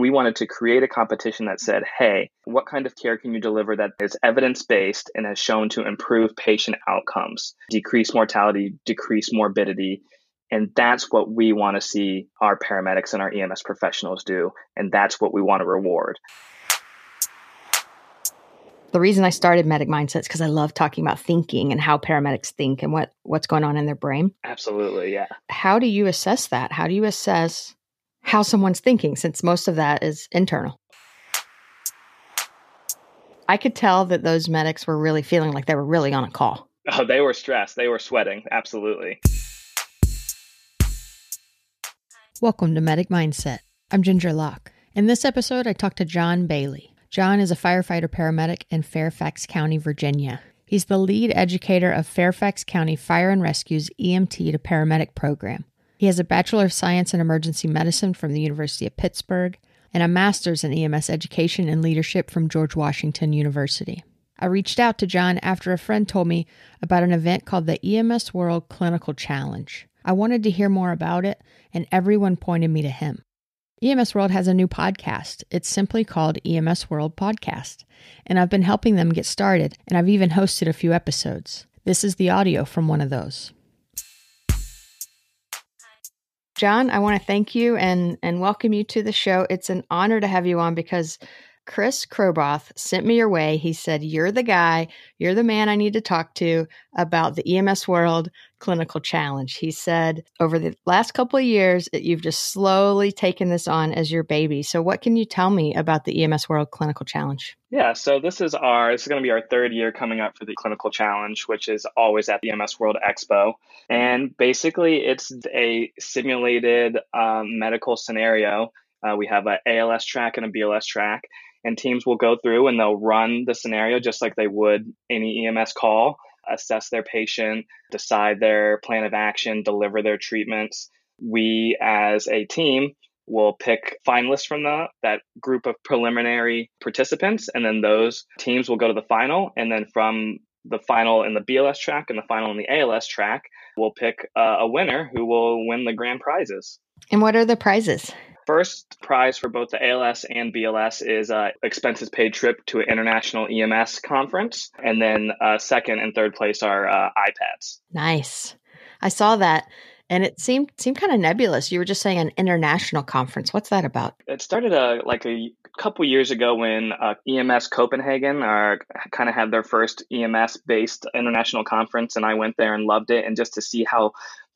we wanted to create a competition that said, hey, what kind of care can you deliver that is evidence based and has shown to improve patient outcomes, decrease mortality, decrease morbidity? And that's what we want to see our paramedics and our EMS professionals do. And that's what we want to reward. The reason I started Medic Mindsets because I love talking about thinking and how paramedics think and what what's going on in their brain. Absolutely, yeah. How do you assess that? How do you assess how someone's thinking since most of that is internal? I could tell that those medics were really feeling like they were really on a call. Oh, they were stressed. They were sweating. Absolutely. Welcome to Medic Mindset. I'm Ginger Locke. In this episode, I talked to Jon Bailey. Jon is a firefighter paramedic in Fairfax County, Virginia. He's the lead educator of Fairfax County Fire and Rescue's EMT to paramedic program. He has a Bachelor of Science in Emergency Medicine from the University of Pittsburgh and a Master's in EMS Education and Leadership from George Washington University. I reached out to Jon after a friend told me about an event called the EMS World Clinical Challenge. I wanted to hear more about it, and everyone pointed me to him. EMS World has a new podcast. It's simply called EMS World Podcast, and I've been helping them get started, and I've even hosted a few episodes. This is the audio from one of those. Jon, I want to thank you and and welcome you to the show. It's an honor to have you on because Chris Kroboth sent me your way. He said, You're the guy, you're the man I need to talk to about the EMS World Clinical Challenge. He said, Over the last couple of years, you've just slowly taken this on as your baby. So, what can you tell me about the EMS World Clinical Challenge? Yeah, so this is our this is going to be our third year coming up for the Clinical Challenge, which is always at the EMS World Expo. And basically, it's a simulated um, medical scenario. Uh, we have an ALS track and a BLS track, and teams will go through and they'll run the scenario just like they would any EMS call, assess their patient, decide their plan of action, deliver their treatments. We, as a team, will pick finalists from the, that group of preliminary participants, and then those teams will go to the final. And then from the final in the BLS track and the final in the ALS track, we'll pick a winner who will win the grand prizes. And what are the prizes? First prize for both the ALS and BLS is uh, expenses paid trip to an international EMS conference, and then uh, second and third place are uh, iPads. Nice. I saw that and it seemed seemed kind of nebulous. You were just saying an international conference. What's that about? It started uh, like a couple years ago when uh, EMS Copenhagen uh, kind of had their first EMS based international conference, and I went there and loved it. And just to see how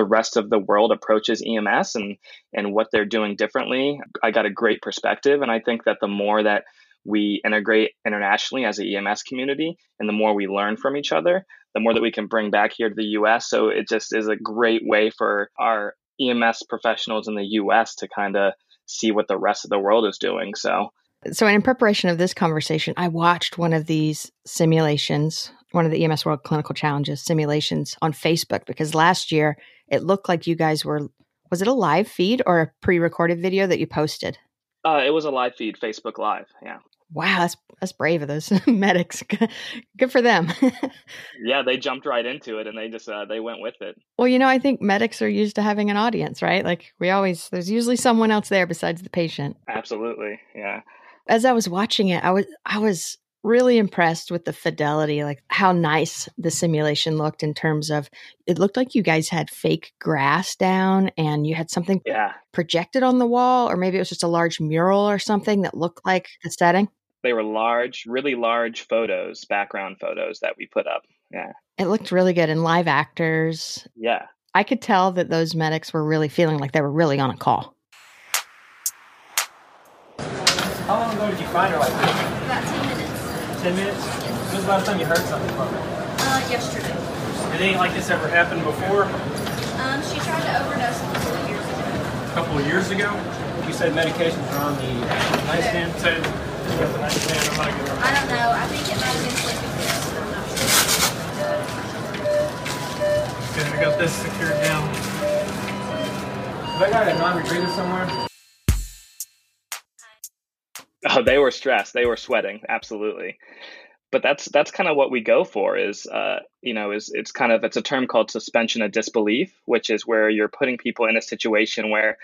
the rest of the world approaches EMS and and what they're doing differently, I got a great perspective. And I think that the more that we integrate internationally as a EMS community and the more we learn from each other, the more that we can bring back here to the US. So it just is a great way for our EMS professionals in the US to kind of see what the rest of the world is doing. So so in preparation of this conversation, I watched one of these simulations, one of the EMS World Clinical Challenges simulations on Facebook because last year it looked like you guys were was it a live feed or a pre-recorded video that you posted? Uh, it was a live feed, Facebook Live. Yeah wow, that's that's brave of those medics. Good for them. yeah, they jumped right into it and they just uh, they went with it. Well, you know, I think medics are used to having an audience, right? Like we always there's usually someone else there besides the patient. Absolutely. Yeah. As I was watching it, I was I was really impressed with the fidelity, like how nice the simulation looked in terms of it looked like you guys had fake grass down and you had something yeah. projected on the wall, or maybe it was just a large mural or something that looked like the setting. They were large, really large photos, background photos that we put up. Yeah. It looked really good and live actors. Yeah. I could tell that those medics were really feeling like they were really on a call. How long ago did you find her like this? About 10 minutes. 10 minutes? When was the last time you heard something from her? Uh, yesterday. Did anything like this ever happen before? Um, she tried to overdose a couple of years ago. A couple of years ago? You said medications were on the nightstand? Said I don't know. I think it might have been sleeping pills, but I'm not sure. Okay, we got this secured down. Have I got a non-rebreather somewhere? They were stressed. They were sweating. Absolutely. But that's that's kind of what we go for. Is uh, you know, is it's kind of it's a term called suspension of disbelief, which is where you're putting people in a situation where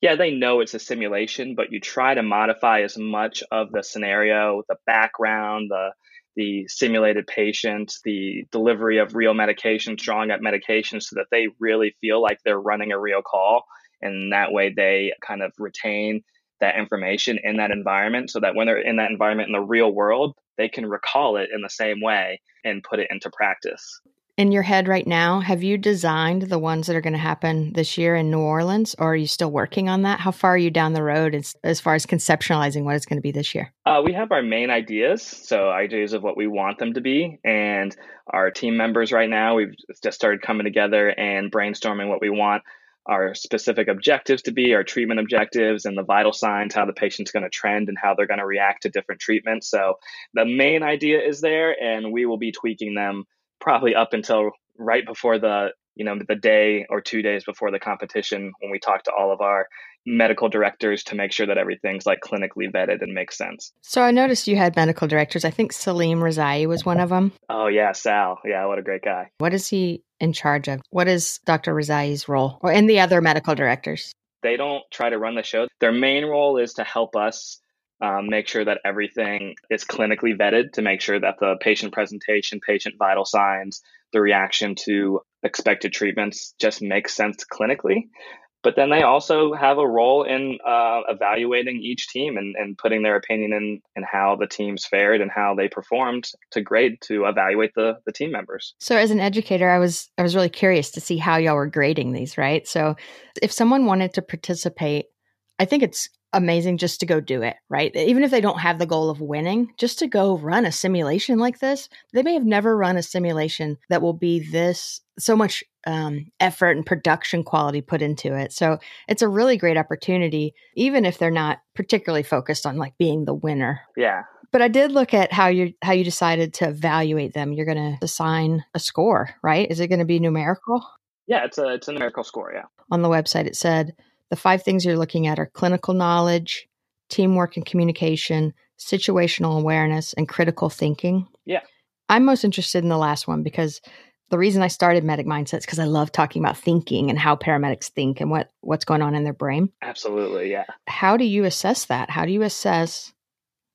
yeah, they know it's a simulation, but you try to modify as much of the scenario, the background, the the simulated patients, the delivery of real medications, drawing up medications so that they really feel like they're running a real call. And that way they kind of retain that information in that environment so that when they're in that environment in the real world, they can recall it in the same way and put it into practice. In your head right now, have you designed the ones that are going to happen this year in New Orleans, or are you still working on that? How far are you down the road as, as far as conceptualizing what it's going to be this year? Uh, we have our main ideas, so ideas of what we want them to be, and our team members right now, we've just started coming together and brainstorming what we want our specific objectives to be, our treatment objectives, and the vital signs, how the patient's going to trend and how they're going to react to different treatments. So the main idea is there, and we will be tweaking them probably up until right before the you know the day or two days before the competition when we talk to all of our medical directors to make sure that everything's like clinically vetted and makes sense. So I noticed you had medical directors. I think Salim Rezaie was one of them. Oh yeah, Sal. Yeah, what a great guy. What is he in charge of? What is Dr. Rezaie's role or and the other medical directors? They don't try to run the show. Their main role is to help us um, make sure that everything is clinically vetted to make sure that the patient presentation, patient vital signs, the reaction to expected treatments just makes sense clinically. But then they also have a role in uh, evaluating each team and, and putting their opinion in, in how the teams fared and how they performed to grade to evaluate the, the team members. So as an educator, I was I was really curious to see how y'all were grading these, right? So if someone wanted to participate, I think it's amazing just to go do it, right? Even if they don't have the goal of winning, just to go run a simulation like this, they may have never run a simulation that will be this so much um, effort and production quality put into it. So it's a really great opportunity, even if they're not particularly focused on like being the winner. Yeah. But I did look at how you how you decided to evaluate them. You're going to assign a score, right? Is it going to be numerical? Yeah, it's a it's a numerical score. Yeah. On the website, it said the five things you're looking at are clinical knowledge, teamwork and communication, situational awareness, and critical thinking. Yeah. I'm most interested in the last one because the reason I started Medic Mindsets because I love talking about thinking and how paramedics think and what what's going on in their brain. Absolutely, yeah. How do you assess that? How do you assess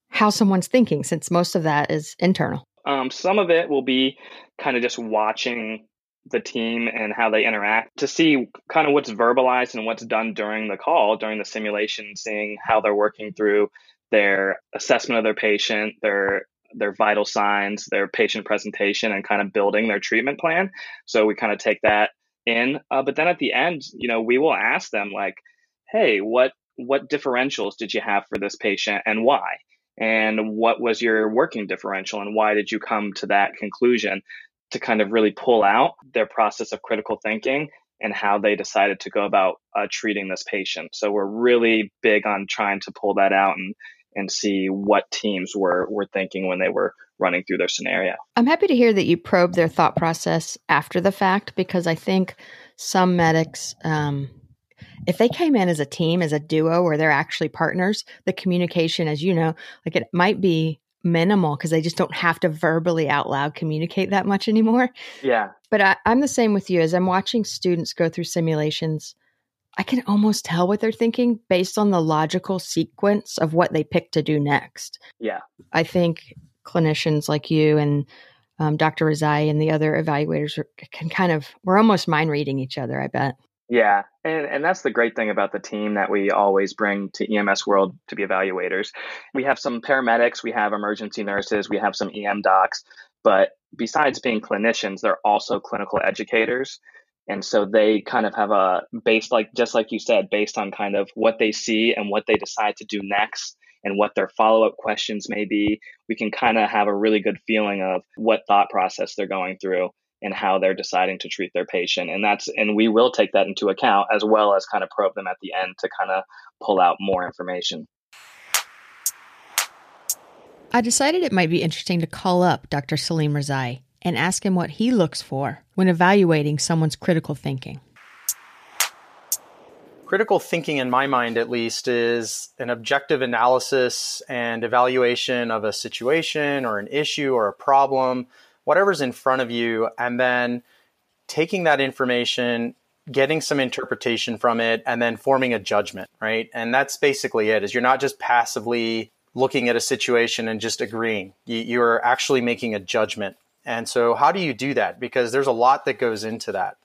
how someone's thinking since most of that is internal? Um, some of it will be kind of just watching the team and how they interact to see kind of what's verbalized and what's done during the call, during the simulation, seeing how they're working through their assessment of their patient, their their vital signs, their patient presentation, and kind of building their treatment plan. So we kind of take that in. Uh, but then at the end, you know, we will ask them like, "Hey, what what differentials did you have for this patient, and why?" And what was your working differential, and why did you come to that conclusion? To kind of really pull out their process of critical thinking and how they decided to go about uh, treating this patient. So we're really big on trying to pull that out and and see what teams were were thinking when they were running through their scenario. I'm happy to hear that you probe their thought process after the fact because I think some medics um, if they came in as a team as a duo where they're actually partners the communication as you know like it might be minimal because I just don't have to verbally out loud communicate that much anymore. Yeah. But I, I'm the same with you. As I'm watching students go through simulations, I can almost tell what they're thinking based on the logical sequence of what they pick to do next. Yeah. I think clinicians like you and um, Dr. Rezaie and the other evaluators are, can kind of, we're almost mind reading each other, I bet. Yeah, and and that's the great thing about the team that we always bring to EMS World to be evaluators. We have some paramedics, we have emergency nurses, we have some EM docs, but besides being clinicians, they're also clinical educators. And so they kind of have a base like just like you said, based on kind of what they see and what they decide to do next and what their follow-up questions may be, we can kind of have a really good feeling of what thought process they're going through and how they're deciding to treat their patient. And that's and we will take that into account as well as kind of probe them at the end to kind of pull out more information. I decided it might be interesting to call up Dr. Salim Rezaie and ask him what he looks for when evaluating someone's critical thinking. Critical thinking, in my mind at least, is an objective analysis and evaluation of a situation or an issue or a problem whatever's in front of you, and then taking that information getting some interpretation from it, and then forming a judgment, right? And that's basically it. Is you're not just passively looking at a situation and just agreeing. You, you're actually making a judgment. And so, how do you do that? Because there's a lot that goes into that.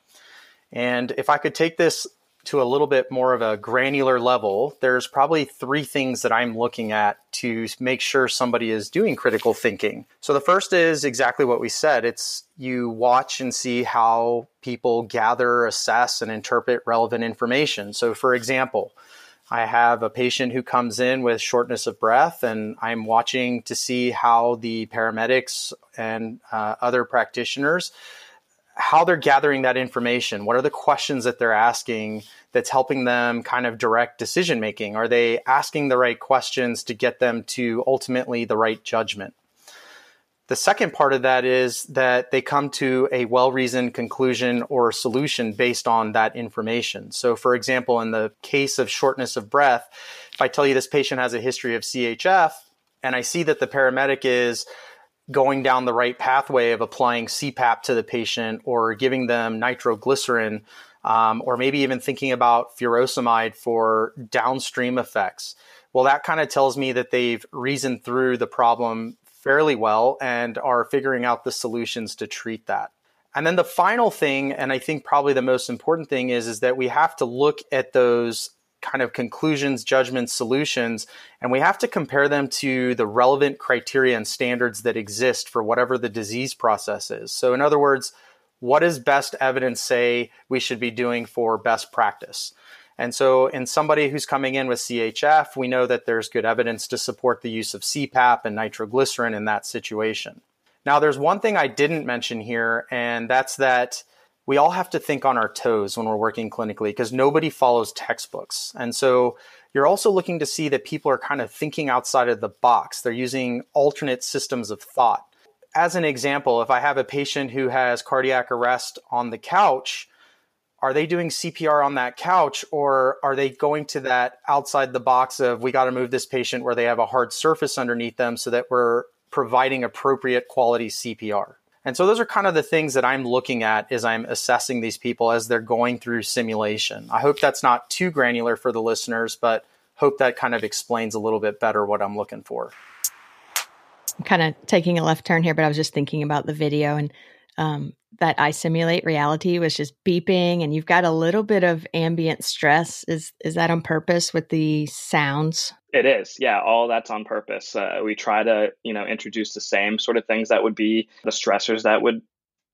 And if I could take this to a little bit more of a granular level, there's probably three things that I'm looking at to make sure somebody is doing critical thinking. So the first is exactly what we said. It's you watch and see how people gather, assess, and interpret relevant information. So for example, I have a patient who comes in with shortness of breath, and I'm watching to see how the paramedics and uh, other practitioners how they're gathering that information. What are the questions that they're asking that's helping them kind of direct decision making? Are they asking the right questions to get them to ultimately the right judgment? The second part of that is that they come to a well reasoned conclusion or solution based on that information. So, for example, in the case of shortness of breath, if I tell you this patient has a history of CHF and I see that the paramedic is going down the right pathway of applying CPAP to the patient or giving them nitroglycerin, um, or maybe even thinking about furosemide for downstream effects. Well, that kind of tells me that they've reasoned through the problem fairly well and are figuring out the solutions to treat that. And then the final thing, and I think probably the most important thing is, is that we have to look at those kind of conclusions, judgments, solutions, and we have to compare them to the relevant criteria and standards that exist for whatever the disease process is. So, in other words, what does best evidence say we should be doing for best practice? And so, in somebody who's coming in with CHF, we know that there's good evidence to support the use of CPAP and nitroglycerin in that situation. Now, there's one thing I didn't mention here, and that's that we all have to think on our toes when we're working clinically because nobody follows textbooks. And so you're also looking to see that people are kind of thinking outside of the box. They're using alternate systems of thought. As an example, if I have a patient who has cardiac arrest on the couch, are they doing CPR on that couch or are they going to that outside the box of we got to move this patient where they have a hard surface underneath them so that we're providing appropriate quality CPR? And so those are kind of the things that I'm looking at as I'm assessing these people as they're going through simulation. I hope that's not too granular for the listeners, but hope that kind of explains a little bit better what I'm looking for. I'm kind of taking a left turn here, but I was just thinking about the video and um, that I simulate reality was just beeping, and you've got a little bit of ambient stress. Is is that on purpose with the sounds? It is, yeah. All that's on purpose. Uh, we try to, you know, introduce the same sort of things that would be the stressors that would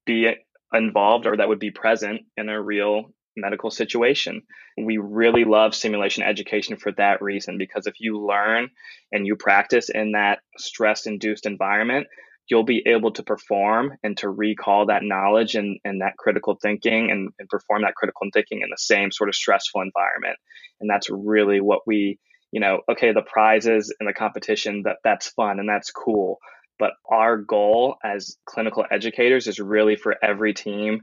be involved or that would be present in a real medical situation. We really love simulation education for that reason because if you learn and you practice in that stress induced environment, you'll be able to perform and to recall that knowledge and, and that critical thinking and, and perform that critical thinking in the same sort of stressful environment. And that's really what we you know, okay, the prizes and the competition that that's fun and that's cool. But our goal as clinical educators is really for every team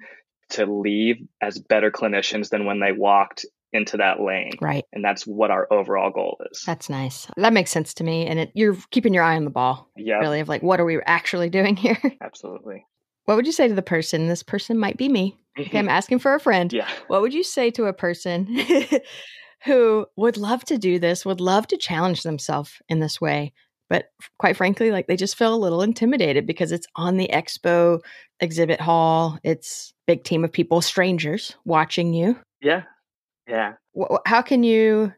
to leave as better clinicians than when they walked into that lane. Right. And that's what our overall goal is. That's nice. That makes sense to me. And it, you're keeping your eye on the ball. Yeah. Really, of like, what are we actually doing here? Absolutely. What would you say to the person? This person might be me. Okay, I'm asking for a friend. Yeah. What would you say to a person who would love to do this, would love to challenge themselves in this way. But quite frankly, like they just feel a little intimidated because it's on the expo exhibit hall. It's big team of people, strangers watching you. Yeah. Yeah. How can you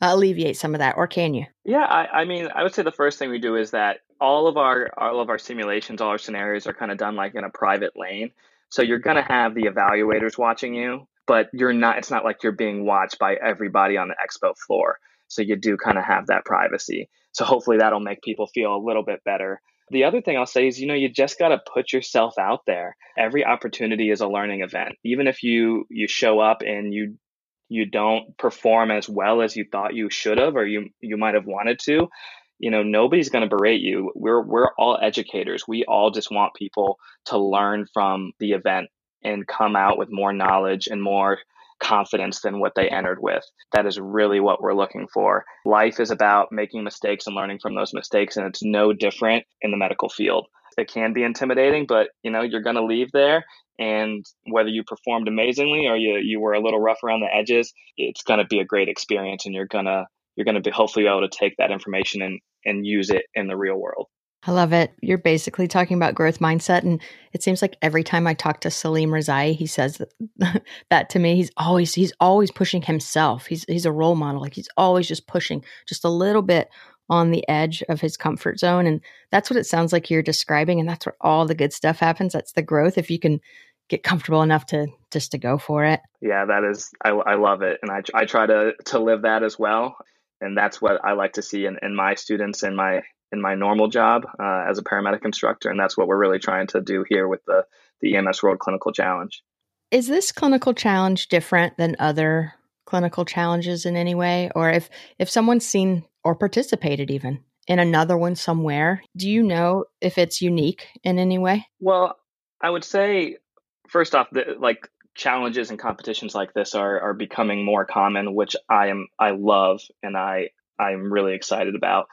alleviate some of that or can you? Yeah, I, I mean, I would say the first thing we do is that all of our all of our simulations, all our scenarios are kind of done like in a private lane. So you're going to have the evaluators watching you but you're not it's not like you're being watched by everybody on the expo floor so you do kind of have that privacy so hopefully that'll make people feel a little bit better the other thing i'll say is you know you just got to put yourself out there every opportunity is a learning event even if you you show up and you you don't perform as well as you thought you should have or you you might have wanted to you know nobody's going to berate you we're we're all educators we all just want people to learn from the event and come out with more knowledge and more confidence than what they entered with. That is really what we're looking for. Life is about making mistakes and learning from those mistakes, and it's no different in the medical field. It can be intimidating, but you know, you're going to leave there and whether you performed amazingly or you, you were a little rough around the edges, it's going to be a great experience and you're to you're going to be hopefully able to take that information and and use it in the real world. I love it. You're basically talking about growth mindset. And it seems like every time I talk to Salim Rezaie, he says that, that to me. He's always he's always pushing himself. He's he's a role model. Like he's always just pushing just a little bit on the edge of his comfort zone. And that's what it sounds like you're describing. And that's where all the good stuff happens. That's the growth. If you can get comfortable enough to just to go for it. Yeah, that is I, I love it. And I, I try to to live that as well. And that's what I like to see in, in my students and my in my normal job uh, as a paramedic instructor, and that's what we're really trying to do here with the the EMS World Clinical Challenge. Is this clinical challenge different than other clinical challenges in any way, or if if someone's seen or participated even in another one somewhere, do you know if it's unique in any way? Well, I would say first off, the, like challenges and competitions like this are are becoming more common, which I am I love and I I'm really excited about.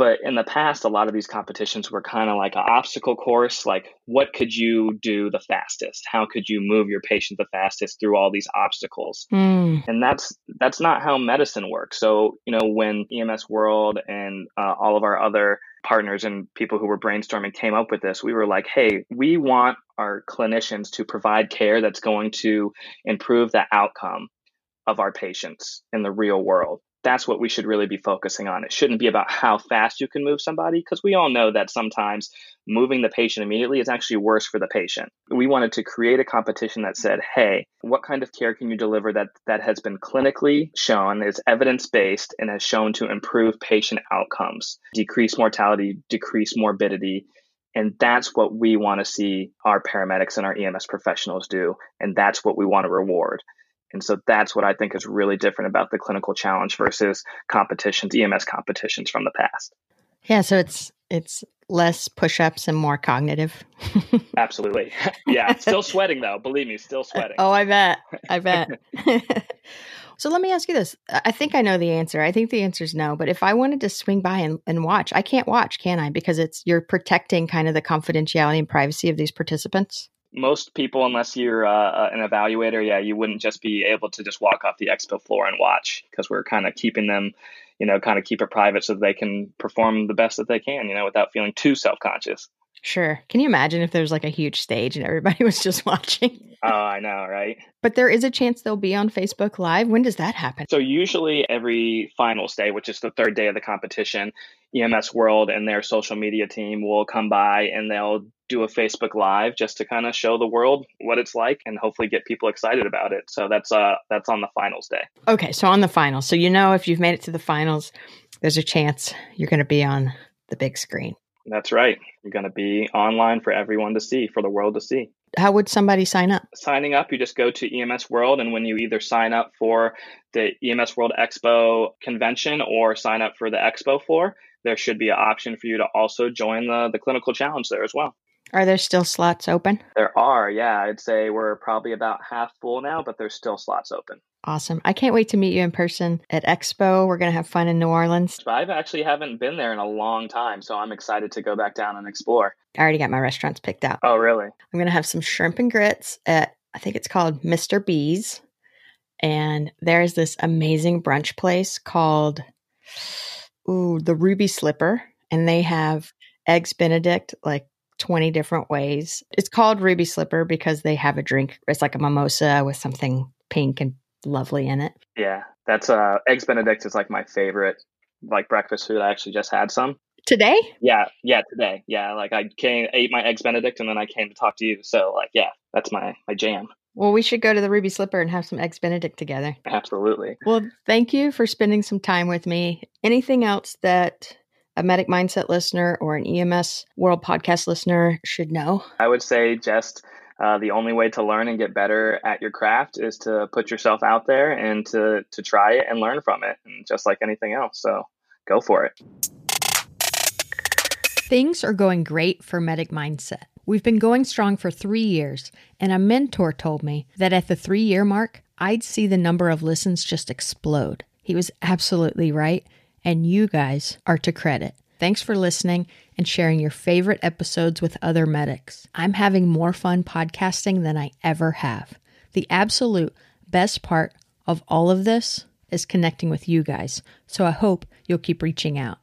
But in the past, a lot of these competitions were kind of like an obstacle course. Like, what could you do the fastest? How could you move your patient the fastest through all these obstacles? Mm. And that's that's not how medicine works. So, you know, when EMS World and uh, all of our other partners and people who were brainstorming came up with this, we were like, hey, we want our clinicians to provide care that's going to improve the outcome of our patients in the real world that's what we should really be focusing on. It shouldn't be about how fast you can move somebody because we all know that sometimes moving the patient immediately is actually worse for the patient. We wanted to create a competition that said, "Hey, what kind of care can you deliver that that has been clinically shown is evidence-based and has shown to improve patient outcomes, decrease mortality, decrease morbidity?" And that's what we want to see our paramedics and our EMS professionals do. And that's what we want to reward. And so that's what I think is really different about the clinical challenge versus competitions, EMS competitions from the past. Yeah, so it's it's less push-ups and more cognitive. Absolutely. Yeah, still sweating though. Believe me, still sweating. Oh, I bet. I bet. so let me ask you this. I think I know the answer. I think the answer is no, but if I wanted to swing by and, and watch, I can't watch, can I? Because it's you're protecting kind of the confidentiality and privacy of these participants most people, unless you're uh, uh, an evaluator, yeah, you wouldn't just be able to just walk off the expo floor and watch because we're kind of keeping them, you know, kind of keep it private so they can perform the best that they can, you know, without feeling too self conscious. Sure. Can you imagine if there's like a huge stage and everybody was just watching? Oh, I know, right? But there is a chance they'll be on Facebook Live. When does that happen? So, usually every finals day, which is the third day of the competition, EMS World and their social media team will come by and they'll do a Facebook Live just to kind of show the world what it's like and hopefully get people excited about it. So that's uh that's on the finals day. Okay, so on the finals. So you know if you've made it to the finals, there's a chance you're going to be on the big screen. That's right. You're going to be online for everyone to see, for the world to see. How would somebody sign up? Signing up, you just go to EMS World, and when you either sign up for the EMS World Expo convention or sign up for the expo floor, there should be an option for you to also join the, the clinical challenge there as well. Are there still slots open? There are, yeah. I'd say we're probably about half full now, but there's still slots open. Awesome. I can't wait to meet you in person at Expo. We're going to have fun in New Orleans. I've actually haven't been there in a long time, so I'm excited to go back down and explore. I already got my restaurants picked out. Oh, really? I'm going to have some shrimp and grits at, I think it's called Mr. B's. And there's this amazing brunch place called, ooh, the Ruby Slipper. And they have eggs Benedict, like 20 different ways. It's called Ruby Slipper because they have a drink. It's like a mimosa with something pink and lovely in it. Yeah, that's uh eggs benedict is like my favorite like breakfast food. I actually just had some. Today? Yeah, yeah, today. Yeah, like I came ate my eggs benedict and then I came to talk to you. So like yeah, that's my my jam. Well, we should go to the Ruby Slipper and have some eggs benedict together. Absolutely. Well, thank you for spending some time with me. Anything else that a Medic Mindset listener or an EMS World podcast listener should know? I would say just uh, the only way to learn and get better at your craft is to put yourself out there and to to try it and learn from it, and just like anything else. So go for it. Things are going great for Medic Mindset. We've been going strong for three years, and a mentor told me that at the three year mark, I'd see the number of listens just explode. He was absolutely right and you guys are to credit. Thanks for listening and sharing your favorite episodes with other medics. I'm having more fun podcasting than I ever have. The absolute best part of all of this is connecting with you guys, so I hope you'll keep reaching out.